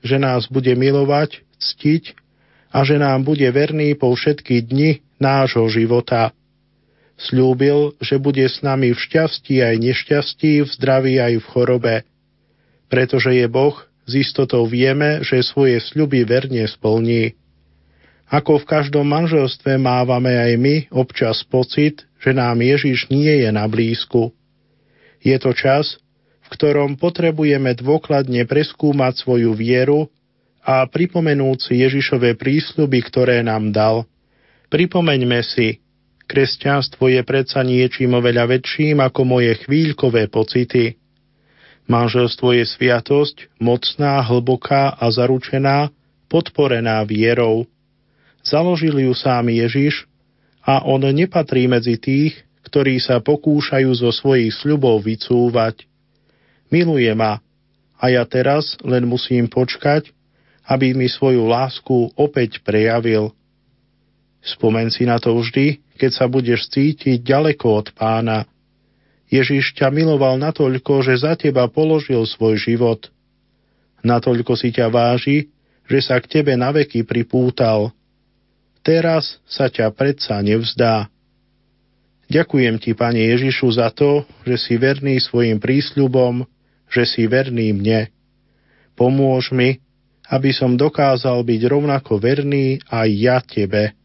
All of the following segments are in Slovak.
že nás bude milovať, ctiť a že nám bude verný po všetky dni nášho života. Sľúbil, že bude s nami v šťastí aj nešťastí, v zdraví aj v chorobe. Pretože je Boh, s istotou vieme, že svoje sľuby verne splní. Ako v každom manželstve mávame aj my občas pocit, že nám Ježiš nie je na blízku. Je to čas, ktorom potrebujeme dôkladne preskúmať svoju vieru a pripomenúť si Ježišové prísľuby, ktoré nám dal. Pripomeňme si, kresťanstvo je predsa niečím oveľa väčším ako moje chvíľkové pocity. Manželstvo je sviatosť, mocná, hlboká a zaručená, podporená vierou. Založil ju sám Ježiš a on nepatrí medzi tých, ktorí sa pokúšajú zo svojich sľubov vycúvať. Miluje ma a ja teraz len musím počkať, aby mi svoju lásku opäť prejavil. Spomen si na to vždy, keď sa budeš cítiť ďaleko od pána. Ježiš ťa miloval natoľko, že za teba položil svoj život. Natoľko si ťa váži, že sa k tebe naveky pripútal. Teraz sa ťa predsa nevzdá. Ďakujem ti, Pane Ježišu, za to, že si verný svojim prísľubom, že si verný mne. Pomôž mi, aby som dokázal byť rovnako verný aj ja Tebe.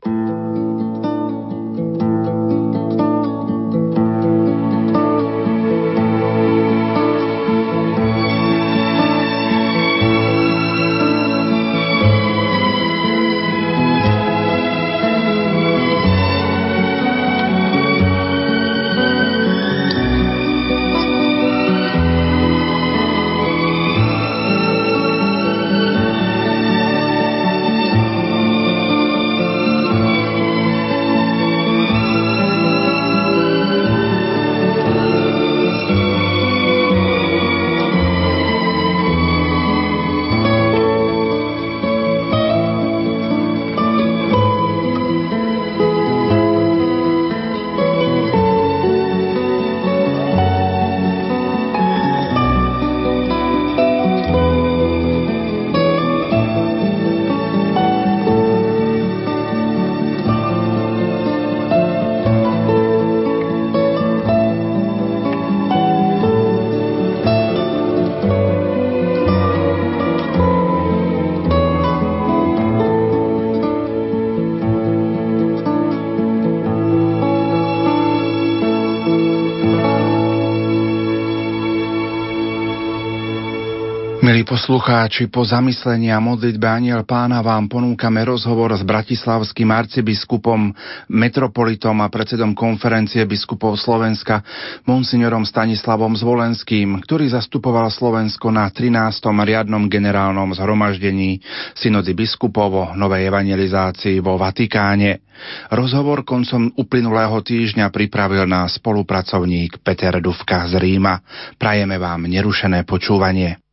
Poslucháči, po zamyslení a modlitbe Aniel Pána vám ponúkame rozhovor s bratislavským arcibiskupom, metropolitom a predsedom konferencie biskupov Slovenska, monsignorom Stanislavom Zvolenským, ktorý zastupoval Slovensko na 13. riadnom generálnom zhromaždení synody biskupov o novej evangelizácii vo Vatikáne. Rozhovor koncom uplynulého týždňa pripravil na spolupracovník Peter Duvka z Ríma. Prajeme vám nerušené počúvanie.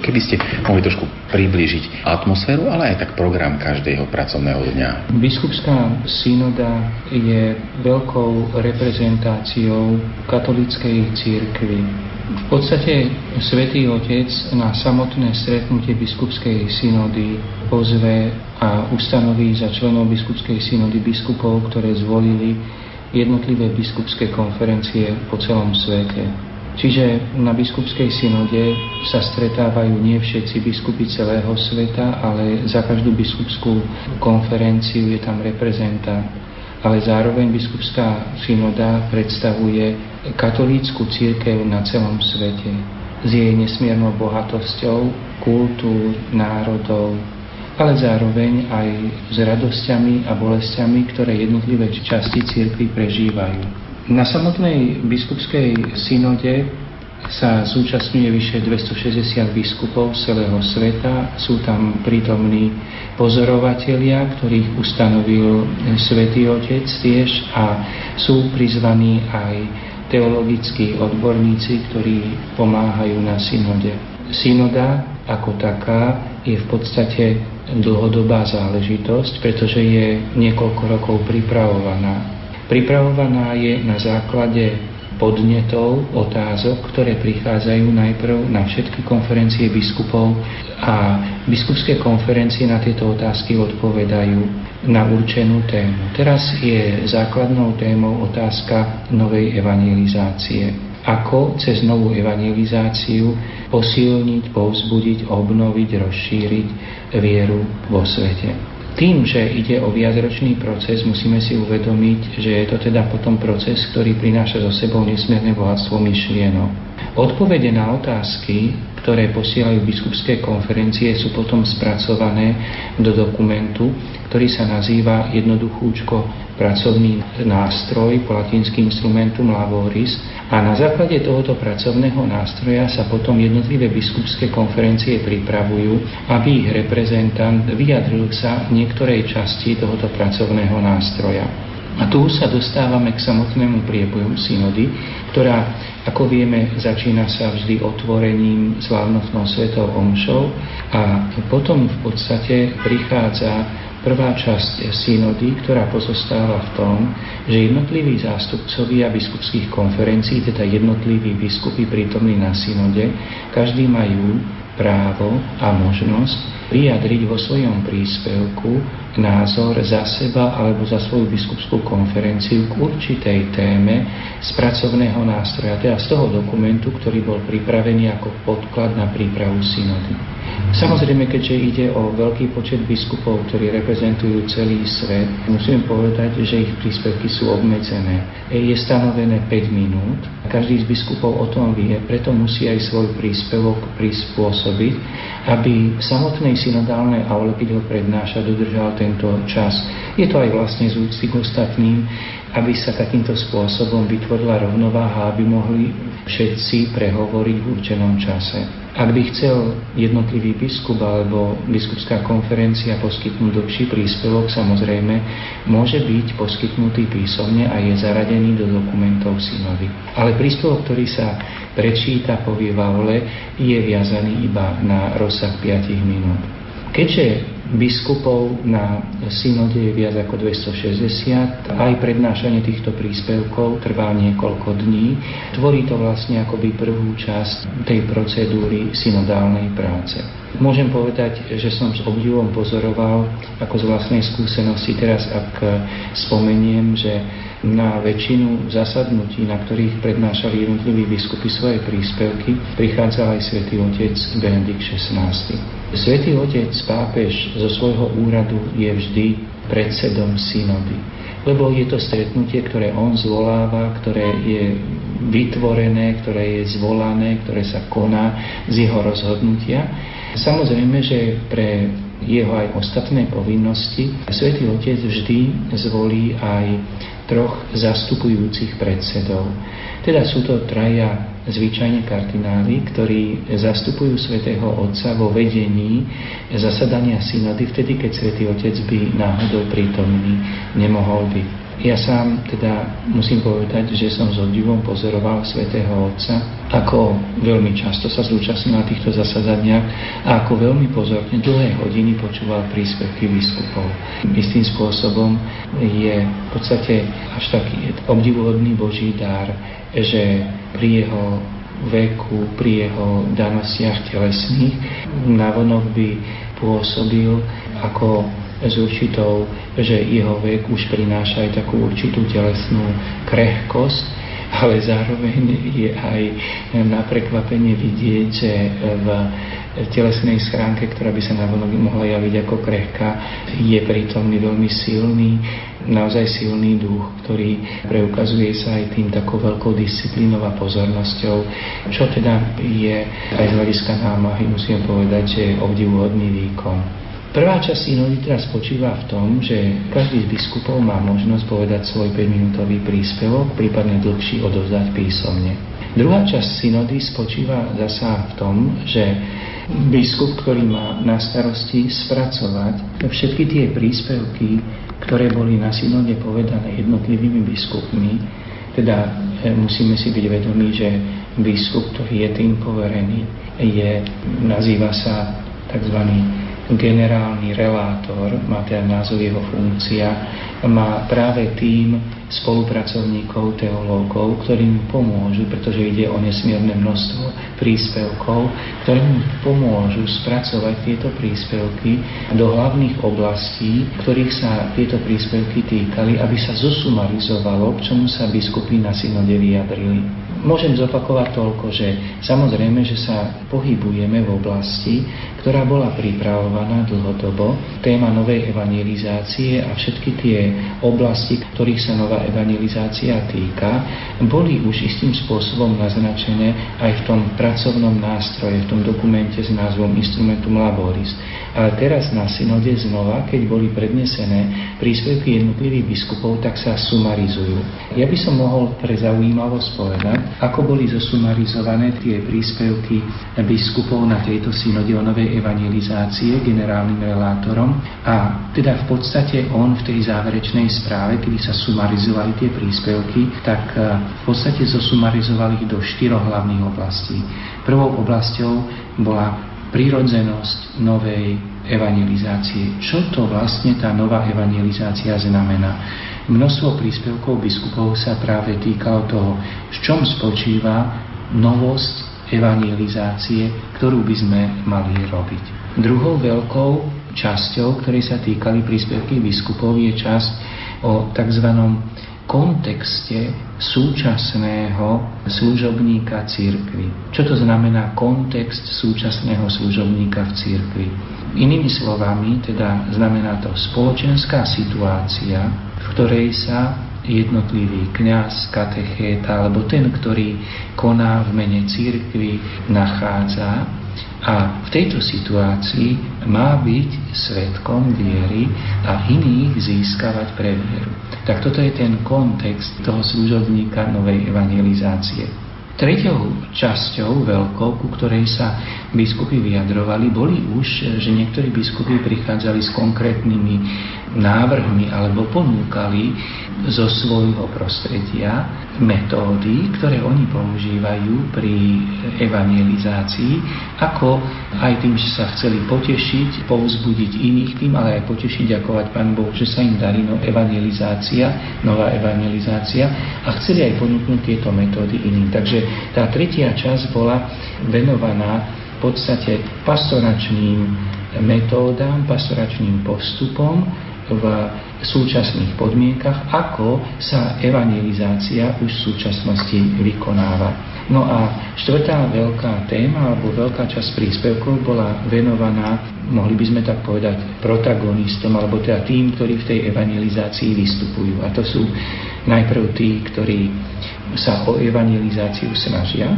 Keby ste mohli trošku priblížiť atmosféru, ale aj tak program každého pracovného dňa. Biskupská synoda je veľkou reprezentáciou katolíckej církvy. V podstate Svetý Otec na samotné stretnutie biskupskej synody pozve a ustanoví za členov biskupskej synody biskupov, ktoré zvolili jednotlivé biskupské konferencie po celom svete. Čiže na biskupskej synode sa stretávajú nie všetci biskupy celého sveta, ale za každú biskupskú konferenciu je tam reprezentant. Ale zároveň biskupská synoda predstavuje katolícku církev na celom svete s jej nesmiernou bohatosťou kultúr, národov, ale zároveň aj s radosťami a bolestiami, ktoré jednotlivé časti církvy prežívajú. Na samotnej biskupskej synode sa zúčastňuje vyše 260 biskupov celého sveta. Sú tam prítomní pozorovatelia, ktorých ustanovil Svetý Otec tiež a sú prizvaní aj teologickí odborníci, ktorí pomáhajú na synode. Synoda ako taká je v podstate dlhodobá záležitosť, pretože je niekoľko rokov pripravovaná Pripravovaná je na základe podnetov, otázok, ktoré prichádzajú najprv na všetky konferencie biskupov a biskupské konferencie na tieto otázky odpovedajú na určenú tému. Teraz je základnou témou otázka novej evangelizácie. Ako cez novú evangelizáciu posilniť, povzbudiť, obnoviť, rozšíriť vieru vo svete. Tým, že ide o viacročný proces, musíme si uvedomiť, že je to teda potom proces, ktorý prináša so sebou nesmierne bohatstvo myšlienok. Odpovede na otázky, ktoré posielajú biskupské konferencie, sú potom spracované do dokumentu, ktorý sa nazýva jednoduchúčko pracovný nástroj po latinsky instrumentum laboris a na základe tohoto pracovného nástroja sa potom jednotlivé biskupské konferencie pripravujú, aby ich reprezentant vyjadril sa niektorej časti tohoto pracovného nástroja. A tu sa dostávame k samotnému priebehu synody, ktorá, ako vieme, začína sa vždy otvorením slávnostnou svetou omšou a potom v podstate prichádza Prvá časť synody, ktorá pozostáva v tom, že jednotliví zástupcovia biskupských konferencií, teda jednotliví biskupy prítomní na synode, každý majú právo a možnosť vyjadriť vo svojom príspevku názor za seba alebo za svoju biskupskú konferenciu k určitej téme z pracovného nástroja, teda z toho dokumentu, ktorý bol pripravený ako podklad na prípravu synody. Samozrejme, keďže ide o veľký počet biskupov, ktorí reprezentujú celý svet, musím povedať, že ich príspevky sú obmedzené. Je stanovené 5 minút. Každý z biskupov o tom vie, preto musí aj svoj príspevok prispôsobiť, aby samotnej synodálnej aule, keď ho prednáša, dodržal tento čas. Je to aj vlastne z úcty k ostatným, aby sa takýmto spôsobom vytvorila rovnováha, aby mohli všetci prehovoriť v určenom čase. Ak by chcel jednotlivý biskup alebo biskupská konferencia poskytnúť dlhší príspevok, samozrejme, môže byť poskytnutý písomne a je zaradený do dokumentov synody. Ale príspevok, ktorý sa prečíta, povie v je viazaný iba na rozsah 5 minút. Keďže biskupov na synode je viac ako 260. Aj prednášanie týchto príspevkov trvá niekoľko dní. Tvorí to vlastne akoby prvú časť tej procedúry synodálnej práce. Môžem povedať, že som s obdivom pozoroval ako z vlastnej skúsenosti teraz, ak spomeniem, že na väčšinu zasadnutí, na ktorých prednášali jednotliví biskupy svoje príspevky, prichádzal aj svätý otec Benedikt XVI. Svetý Otec, pápež zo svojho úradu je vždy predsedom synody. Lebo je to stretnutie, ktoré on zvoláva, ktoré je vytvorené, ktoré je zvolané, ktoré sa koná z jeho rozhodnutia. Samozrejme, že pre jeho aj ostatné povinnosti Svetý Otec vždy zvolí aj troch zastupujúcich predsedov. Teda sú to traja zvyčajne kardináli, ktorí zastupujú svätého Otca vo vedení zasadania synody vtedy, keď svätý Otec by náhodou prítomný nemohol byť. Ja sám teda musím povedať, že som s obdivom pozoroval svätého Otca, ako veľmi často sa zúčastnil na týchto zasadaniach a ako veľmi pozorne dlhé hodiny počúval príspevky biskupov. Istým spôsobom je v podstate až taký obdivuhodný Boží dar, že pri jeho veku, pri jeho danostiach telesných navonok by pôsobil ako s určitou, že jeho vek už prináša aj takú určitú telesnú krehkosť, ale zároveň je aj na prekvapenie vidieť, že v telesnej schránke, ktorá by sa navonok mohla javiť ako krehká, je prítomný veľmi silný, naozaj silný duch, ktorý preukazuje sa aj tým takou veľkou disciplínou a pozornosťou, čo teda je aj z hľadiska námahy, musím povedať, že je obdivuhodný výkon. Prvá časť synody teraz spočíva v tom, že každý z biskupov má možnosť povedať svoj 5-minútový príspevok, prípadne dlhší odovzdať písomne. Druhá časť synody spočíva zasa v tom, že biskup, ktorý má na starosti spracovať všetky tie príspevky, ktoré boli na synode povedané jednotlivými biskupmi, teda e, musíme si byť vedomí, že biskup, ktorý je tým poverený, je, nazýva sa tzv generálny relátor, má teda názov jeho funkcia, má práve tým spolupracovníkov, teológov, ktorí mu pomôžu, pretože ide o nesmierne množstvo príspevkov, ktorí mu pomôžu spracovať tieto príspevky do hlavných oblastí, ktorých sa tieto príspevky týkali, aby sa zosumarizovalo, k čomu sa biskupy na synode vyjadrili. Môžem zopakovať toľko, že samozrejme, že sa pohybujeme v oblasti, ktorá bola pripravovaná dlhodobo, téma novej evangelizácie a všetky tie oblasti, ktorých sa nová evangelizácia týka, boli už istým spôsobom naznačené aj v tom pracovnom nástroje, v tom dokumente s názvom Instrumentum Laboris. Ale teraz na synode znova, keď boli prednesené príspevky jednotlivých biskupov, tak sa sumarizujú. Ja by som mohol pre zaujímavosť povedať, ako boli zosumarizované tie príspevky biskupov na tejto synode evangelizácie generálnym relátorom a teda v podstate on v tej záverečnej správe, kedy sa sumarizovali tie príspevky, tak e, v podstate zosumarizovali ich do štyroch hlavných oblastí. Prvou oblasťou bola prírodzenosť novej evangelizácie. Čo to vlastne tá nová evangelizácia znamená? Množstvo príspevkov biskupov sa práve týkalo toho, v čom spočíva novosť evangelizácie, ktorú by sme mali robiť. Druhou veľkou časťou, ktorej sa týkali príspevky biskupov, je časť o tzv kontexte súčasného služobníka církvy. Čo to znamená kontext súčasného služobníka v církvi? Inými slovami, teda znamená to spoločenská situácia, ktorej sa jednotlivý kňaz, katechéta alebo ten, ktorý koná v mene církvy, nachádza a v tejto situácii má byť svetkom viery a iných získavať pre vieru. Tak toto je ten kontext toho služobníka novej evangelizácie. Treťou časťou veľkou, ku ktorej sa biskupy vyjadrovali, boli už, že niektorí biskupy prichádzali s konkrétnymi návrhmi alebo ponúkali zo svojho prostredia metódy, ktoré oni používajú pri evangelizácii, ako aj tým, že sa chceli potešiť, povzbudiť iných tým, ale aj potešiť, ďakovať Pán Boh, že sa im darí no evangelizácia, nová evangelizácia a chceli aj ponúknuť tieto metódy iným. Takže tá tretia časť bola venovaná v podstate pastoračným metódám, pastoračným postupom v súčasných podmienkach, ako sa evangelizácia už v súčasnosti vykonáva. No a štvrtá veľká téma alebo veľká časť príspevkov bola venovaná, mohli by sme tak povedať, protagonistom alebo teda tým, ktorí v tej evangelizácii vystupujú. A to sú najprv tí, ktorí sa o evangelizáciu snažia,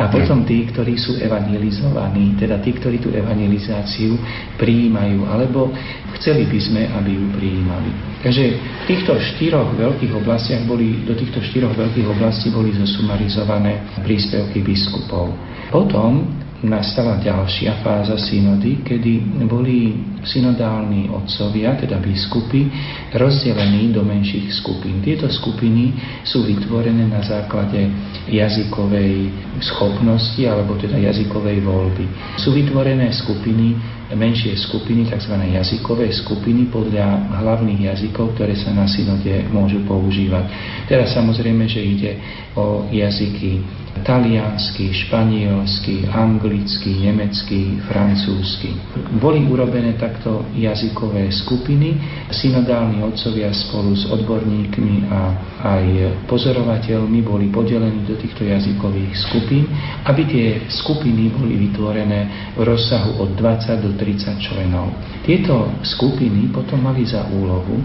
a potom tí, ktorí sú evangelizovaní, teda tí, ktorí tú evangelizáciu prijímajú, alebo chceli by sme, aby ju prijímali. Takže v týchto štyroch veľkých oblastiach boli, do týchto štyroch veľkých oblastí boli zosumarizované príspevky biskupov. Potom nastala ďalšia fáza synody, kedy boli synodálni otcovia, teda biskupy, rozdelení do menších skupín. Tieto skupiny sú vytvorené na základe jazykovej schopnosti alebo teda jazykovej voľby. Sú vytvorené skupiny, menšie skupiny, tzv. jazykové skupiny podľa hlavných jazykov, ktoré sa na synode môžu používať. Teraz samozrejme, že ide o jazyky taliansky, španielsky, anglicky, nemecký, francúzsky. Boli urobené takto jazykové skupiny. Synodálni otcovia spolu s odborníkmi a aj pozorovateľmi boli podelení do týchto jazykových skupín, aby tie skupiny boli vytvorené v rozsahu od 20 do 30 členov. Tieto skupiny potom mali za úlohu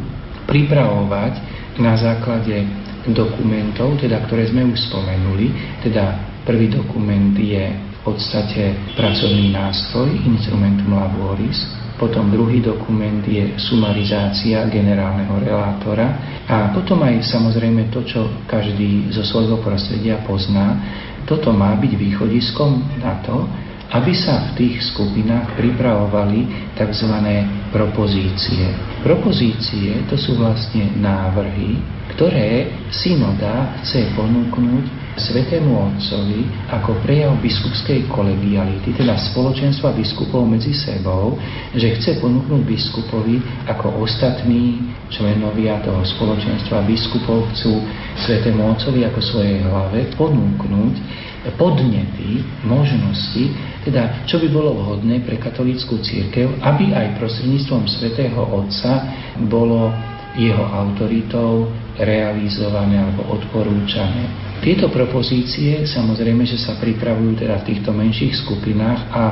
pripravovať na základe dokumentov, teda, ktoré sme už spomenuli. Teda prvý dokument je v podstate pracovný nástroj Instrumentum Laboris, potom druhý dokument je sumarizácia generálneho relátora a potom aj samozrejme to, čo každý zo svojho prostredia pozná. Toto má byť východiskom na to, aby sa v tých skupinách pripravovali tzv. propozície. Propozície to sú vlastne návrhy, ktoré synoda chce ponúknuť Svetému Otcovi ako prejav biskupskej kolegiality, teda spoločenstva biskupov medzi sebou, že chce ponúknuť biskupovi ako ostatní členovia toho spoločenstva biskupov chcú Svetému Otcovi ako svojej hlave ponúknuť podnety, možnosti, teda čo by bolo vhodné pre katolícku církev, aby aj prostredníctvom svätého Otca bolo jeho autoritou realizované alebo odporúčané. Tieto propozície samozrejme, že sa pripravujú teda v týchto menších skupinách a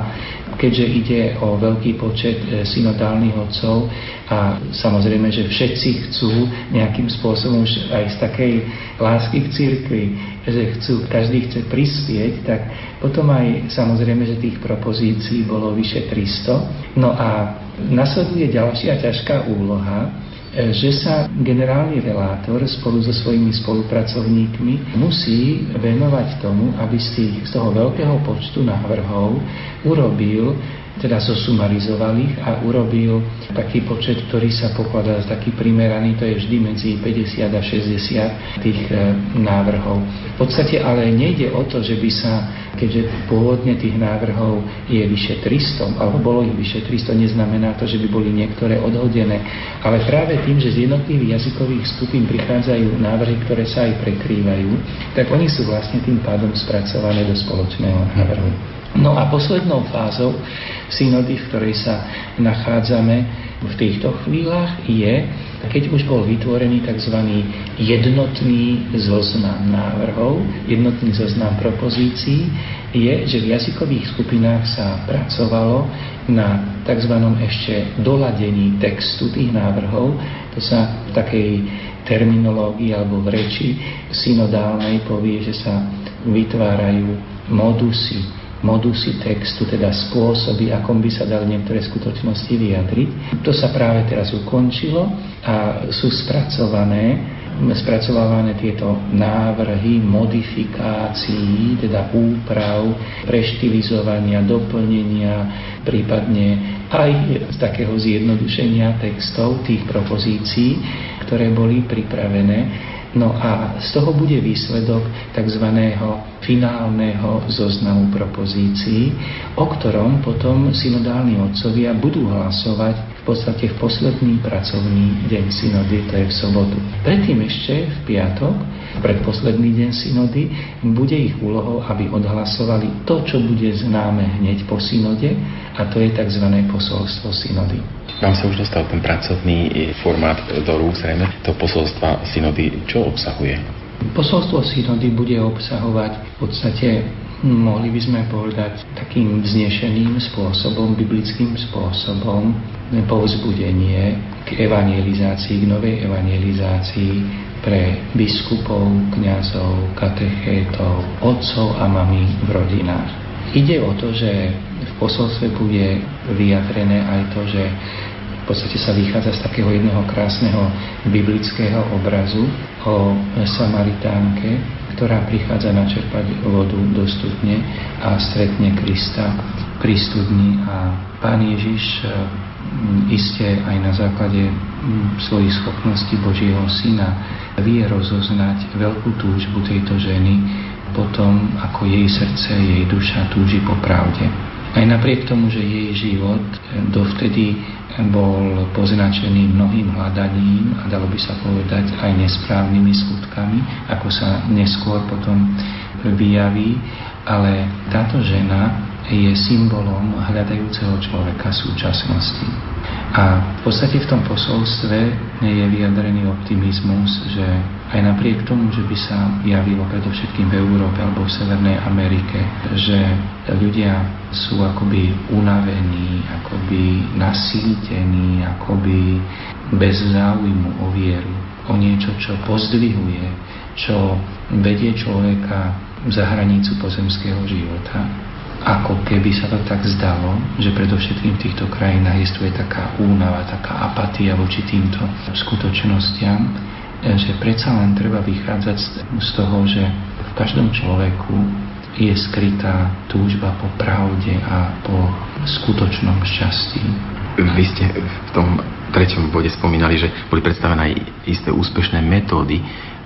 keďže ide o veľký počet e, synodálnych odcov a samozrejme, že všetci chcú nejakým spôsobom už aj z takej lásky k církvi, že chcú, každý chce prispieť, tak potom aj samozrejme, že tých propozícií bolo vyše 300. No a nasleduje ďalšia ťažká úloha, že sa generálny relátor spolu so svojimi spolupracovníkmi musí venovať tomu, aby tých, z toho veľkého počtu návrhov urobil teda zosumarizoval ich a urobil taký počet, ktorý sa pokladá za taký primeraný, to je vždy medzi 50 a 60 tých e, návrhov. V podstate ale nejde o to, že by sa, keďže pôvodne tých návrhov je vyše 300, alebo bolo ich vyše 300, neznamená to, že by boli niektoré odhodené, ale práve tým, že z jednotlivých jazykových skupín prichádzajú návrhy, ktoré sa aj prekrývajú, tak oni sú vlastne tým pádom spracované do spoločného návrhu. No a poslednou fázou synody, v ktorej sa nachádzame v týchto chvíľach, je, keď už bol vytvorený tzv. jednotný zoznam návrhov, jednotný zoznam propozícií, je, že v jazykových skupinách sa pracovalo na tzv. ešte doladení textu tých návrhov. To sa v takej terminológii alebo v reči synodálnej povie, že sa vytvárajú modusy, modusy textu, teda spôsoby, akom by sa dali niektoré skutočnosti vyjadriť. To sa práve teraz ukončilo a sú spracované spracovávané tieto návrhy modifikácií, teda úprav, preštilizovania, doplnenia, prípadne aj z takého zjednodušenia textov tých propozícií, ktoré boli pripravené No a z toho bude výsledok tzv. finálneho zoznamu propozícií, o ktorom potom synodálni otcovia budú hlasovať podstate v posledný pracovný deň synody, to je v sobotu. Predtým ešte v piatok, predposledný deň synody, bude ich úlohou, aby odhlasovali to, čo bude známe hneď po synode, a to je tzv. posolstvo synody. Vám sa už dostal ten pracovný formát do rúk, zrejme, to posolstva synody. Čo obsahuje? Posolstvo synody bude obsahovať v podstate mohli by sme povedať takým vznešeným spôsobom, biblickým spôsobom, povzbudenie k evangelizácii, k novej evangelizácii pre biskupov, kňazov, katechétov, otcov a mami v rodinách. Ide o to, že v posolstve bude vyjadrené aj to, že v podstate sa vychádza z takého jedného krásneho biblického obrazu o Samaritánke, ktorá prichádza načerpať vodu dostupne a stretne Krista pri studni a Pán Ježiš mm, iste aj na základe svojich schopností Božieho Syna vie rozoznať veľkú túžbu tejto ženy potom, ako jej srdce, jej duša túži po pravde. Aj napriek tomu, že jej život dovtedy bol poznačený mnohým hľadaním a dalo by sa povedať aj nesprávnymi skutkami, ako sa neskôr potom vyjaví, ale táto žena je symbolom hľadajúceho človeka súčasnosti. A v podstate v tom posolstve je vyjadrený optimizmus, že aj napriek tomu, že by sa javilo predovšetkým v Európe alebo v Severnej Amerike, že ľudia sú akoby unavení, akoby nasýtení, akoby bez záujmu o vieru, o niečo, čo pozdvihuje, čo vedie človeka za hranicu pozemského života ako keby sa to tak zdalo, že predovšetkým v týchto krajinách je taká únava, taká apatia voči týmto skutočnostiam, že predsa len treba vychádzať z toho, že v každom človeku je skrytá túžba po pravde a po skutočnom šťastí. Vy ste v tom treťom bode spomínali, že boli predstavené aj isté úspešné metódy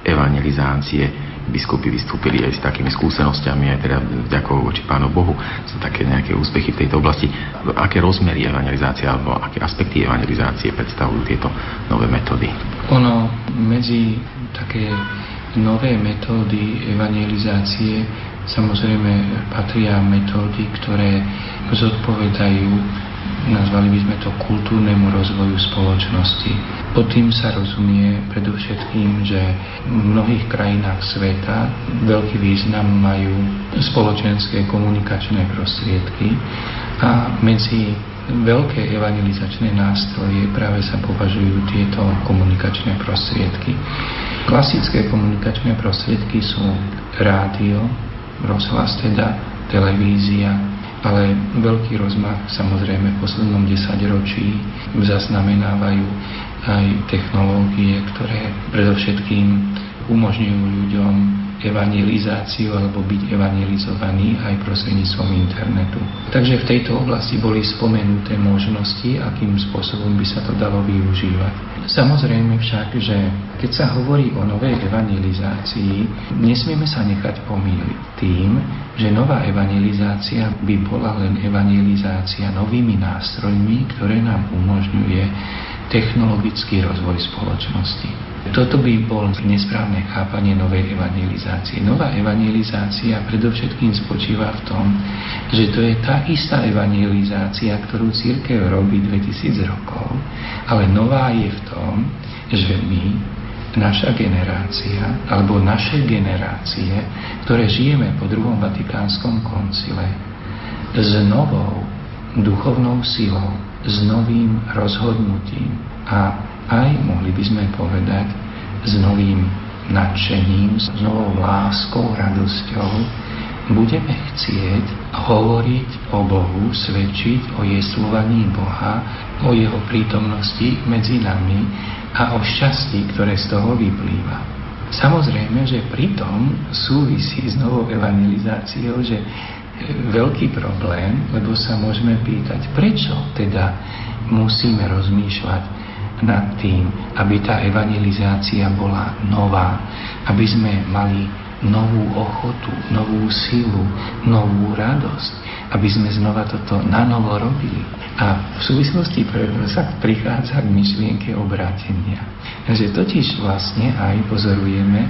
evangelizácie biskupy vystúpili aj s takými skúsenosťami, aj teda vďakou voči Pánu Bohu, sú také nejaké úspechy v tejto oblasti. Aké rozmery evangelizácie alebo aké aspekty evangelizácie predstavujú tieto nové metódy? Ono medzi také nové metódy evangelizácie samozrejme patria metódy, ktoré zodpovedajú nazvali by sme to kultúrnemu rozvoju spoločnosti. Pod tým sa rozumie predovšetkým, že v mnohých krajinách sveta veľký význam majú spoločenské komunikačné prostriedky a medzi veľké evangelizačné nástroje práve sa považujú tieto komunikačné prostriedky. Klasické komunikačné prostriedky sú rádio, rozhlas teda, televízia, ale veľký rozmach samozrejme v poslednom desaťročí zaznamenávajú aj technológie, ktoré predovšetkým umožňujú ľuďom evangelizáciu alebo byť evangelizovaní aj prostredníctvom internetu. Takže v tejto oblasti boli spomenuté možnosti, akým spôsobom by sa to dalo využívať. Samozrejme však, že keď sa hovorí o novej evangelizácii, nesmieme sa nechať pomýliť tým, že nová evangelizácia by bola len evangelizácia novými nástrojmi, ktoré nám umožňuje technologický rozvoj spoločnosti. Toto by bol nesprávne chápanie novej evangelizácie. Nová evangelizácia predovšetkým spočíva v tom, že to je tá istá evangelizácia, ktorú církev robí 2000 rokov, ale nová je v tom, že my, naša generácia, alebo naše generácie, ktoré žijeme po druhom Vatikánskom koncile, s novou duchovnou silou, s novým rozhodnutím a aj, mohli by sme povedať, s novým nadšením, s novou láskou, radosťou, budeme chcieť hovoriť o Bohu, svedčiť o jeslovaní Boha, o Jeho prítomnosti medzi nami a o šťastí, ktoré z toho vyplýva. Samozrejme, že pritom súvisí s novou evangelizáciou, že veľký problém, lebo sa môžeme pýtať, prečo teda musíme rozmýšľať nad tým, aby tá evangelizácia bola nová, aby sme mali novú ochotu, novú silu, novú radosť, aby sme znova toto na novo robili. A v súvislosti sa prichádza k myšlienke obrátenia. Že totiž vlastne aj pozorujeme,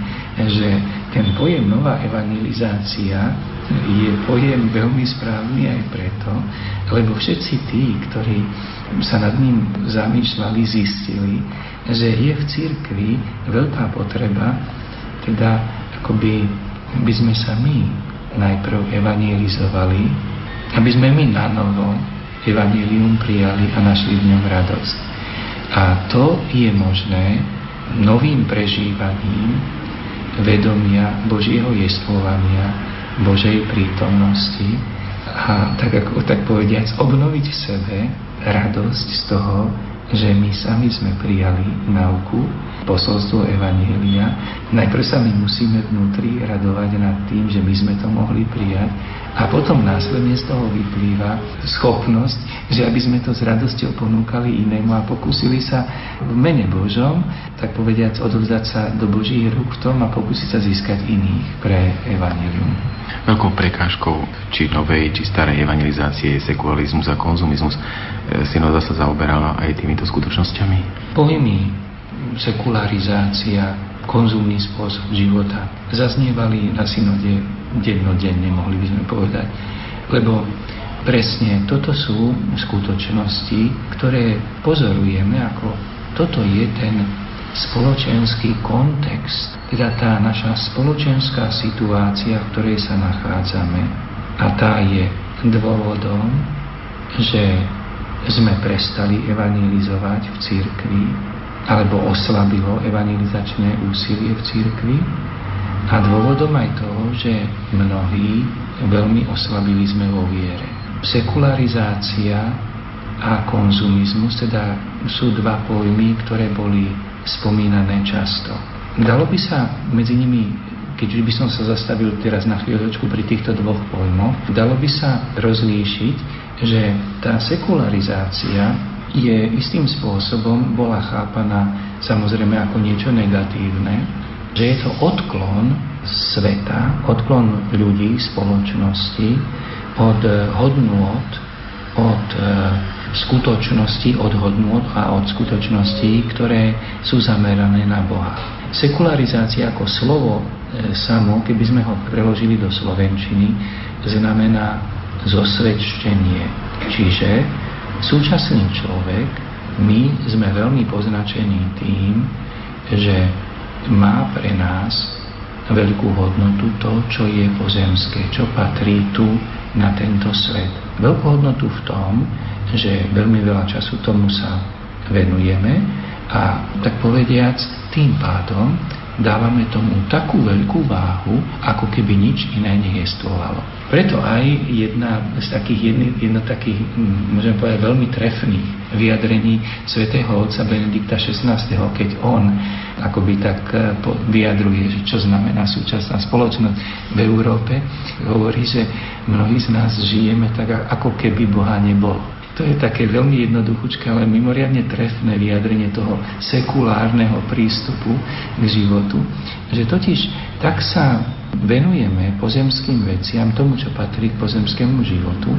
že ten pojem nová evangelizácia je pojem veľmi správny aj preto, lebo všetci tí, ktorí sa nad ním zamýšľali, zistili, že je v církvi veľká potreba, teda akoby by sme sa my najprv evangelizovali, aby sme my na novo evanelium prijali a našli v ňom radosť. A to je možné novým prežívaním vedomia Božieho jestvovania, Božej prítomnosti a tak, ako, tak povediac obnoviť v sebe radosť z toho, že my sami sme prijali nauku, posolstvo Evanielia. Najprv sa my musíme vnútri radovať nad tým, že my sme to mohli prijať a potom následne z toho vyplýva schopnosť, že aby sme to s radosťou ponúkali inému a pokúsili sa v mene Božom, tak povediac odovzdať sa do Božích rúk v tom a pokúsiť sa získať iných pre Evangelium. Veľkou prekážkou či novej, či starej evangelizácie je sekularizmus a konzumizmus. E, Synoda sa zaoberala aj týmito skutočnosťami? Pojmy sekularizácia, konzumný spôsob života zaznievali na synode dennodenne, mohli by sme povedať. Lebo presne toto sú skutočnosti, ktoré pozorujeme ako toto je ten spoločenský kontext, teda tá naša spoločenská situácia, v ktorej sa nachádzame. A tá je dôvodom, že sme prestali evangelizovať v církvi, alebo oslabilo evangelizačné úsilie v církvi. A dôvodom aj toho, že mnohí veľmi oslabili sme vo viere. Sekularizácia a konzumizmus teda sú dva pojmy, ktoré boli spomínané často. Dalo by sa medzi nimi keď by som sa zastavil teraz na chvíľočku pri týchto dvoch pojmoch, dalo by sa rozlíšiť, že tá sekularizácia je istým spôsobom bola chápaná samozrejme ako niečo negatívne, že je to odklon sveta, odklon ľudí, spoločnosti od hodnôt, od e, skutočnosti, od hodnôt a od skutočností, ktoré sú zamerané na Boha. Sekularizácia ako slovo e, samo, keby sme ho preložili do slovenčiny, znamená zosvedčenie. Čiže súčasný človek, my sme veľmi poznačení tým, že má pre nás veľkú hodnotu to, čo je pozemské, čo patrí tu na tento svet. Veľkú hodnotu v tom, že veľmi veľa času tomu sa venujeme a tak povediac tým pádom dávame tomu takú veľkú váhu, ako keby nič iné nejestvovalo. Preto aj jedna z takých, jedno, jedno takých, môžem povedať, veľmi trefných vyjadrení svätého otca Benedikta XVI, keď on akoby tak eh, vyjadruje, že čo znamená súčasná spoločnosť v Európe, hovorí, že mnohí z nás žijeme tak, ako keby Boha nebolo. To je také veľmi jednoduchúčke, ale mimoriadne trefné vyjadrenie toho sekulárneho prístupu k životu, že totiž tak sa venujeme pozemským veciam, tomu, čo patrí k pozemskému životu,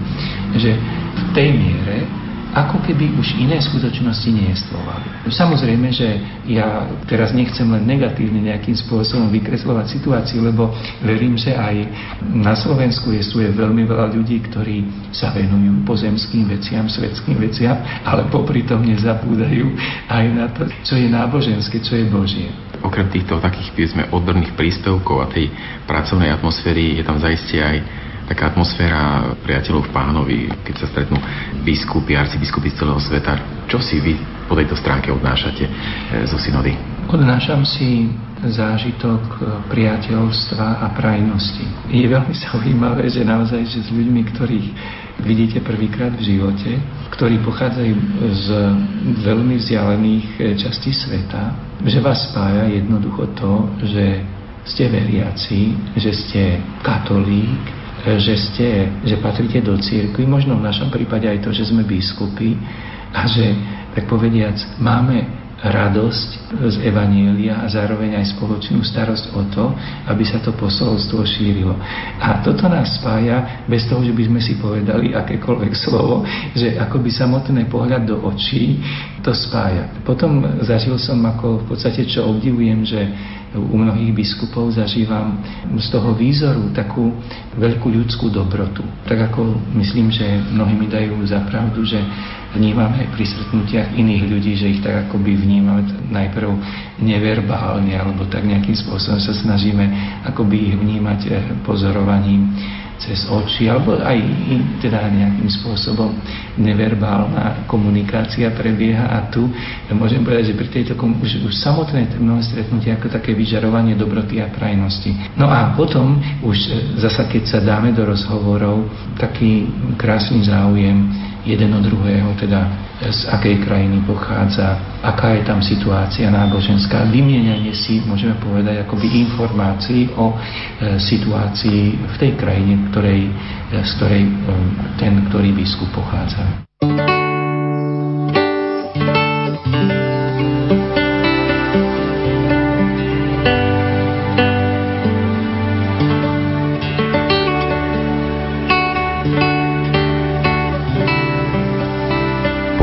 že v tej miere ako keby už iné skutočnosti nejestvovali. Samozrejme, že ja teraz nechcem len negatívne nejakým spôsobom vykreslovať situáciu, lebo verím, že aj na Slovensku je veľmi veľa ľudí, ktorí sa venujú pozemským veciam, svetským veciam, ale popri tom nezabúdajú aj na to, čo je náboženské, čo je Božie. Okrem týchto takých, sme odborných príspevkov a tej pracovnej atmosféry je tam zaistie aj taká atmosféra priateľov v pánovi, keď sa stretnú biskupy, arcibiskupy z celého sveta. Čo si vy po tejto stránke odnášate e, zo synody? Odnášam si zážitok e, priateľstva a prajnosti. Je veľmi zaujímavé, že naozaj, že s ľuďmi, ktorých vidíte prvýkrát v živote, ktorí pochádzajú z veľmi vzdialených e, častí sveta, že vás spája jednoducho to, že ste veriaci, že ste katolík, že ste, že patríte do církvy, možno v našom prípade aj to, že sme biskupy a že, tak povediac, máme radosť z Evanielia a zároveň aj spoločnú starosť o to, aby sa to posolstvo šírilo. A toto nás spája bez toho, že by sme si povedali akékoľvek slovo, že akoby samotné pohľad do očí to spája. Potom zažil som ako v podstate, čo obdivujem, že u mnohých biskupov zažívam z toho výzoru takú veľkú ľudskú dobrotu. Tak ako myslím, že mnohí mi dajú za pravdu, že vnímame pri stretnutiach iných ľudí, že ich tak akoby vnímame najprv neverbálne, alebo tak nejakým spôsobom sa snažíme akoby ich vnímať eh, pozorovaním cez oči, alebo aj teda nejakým spôsobom neverbálna komunikácia prebieha a tu môžem povedať, že pri tejto už, už samotné mnohé stretnutie ako také vyžarovanie dobroty a prajnosti. No a potom už e, zasa keď sa dáme do rozhovorov, taký krásny záujem jeden od druhého, teda z akej krajiny pochádza, aká je tam situácia náboženská, vymienianie si, môžeme povedať, akoby informácií o e, situácii v tej krajine, ktorej, e, z ktorej e, ten, ktorý biskup pochádza.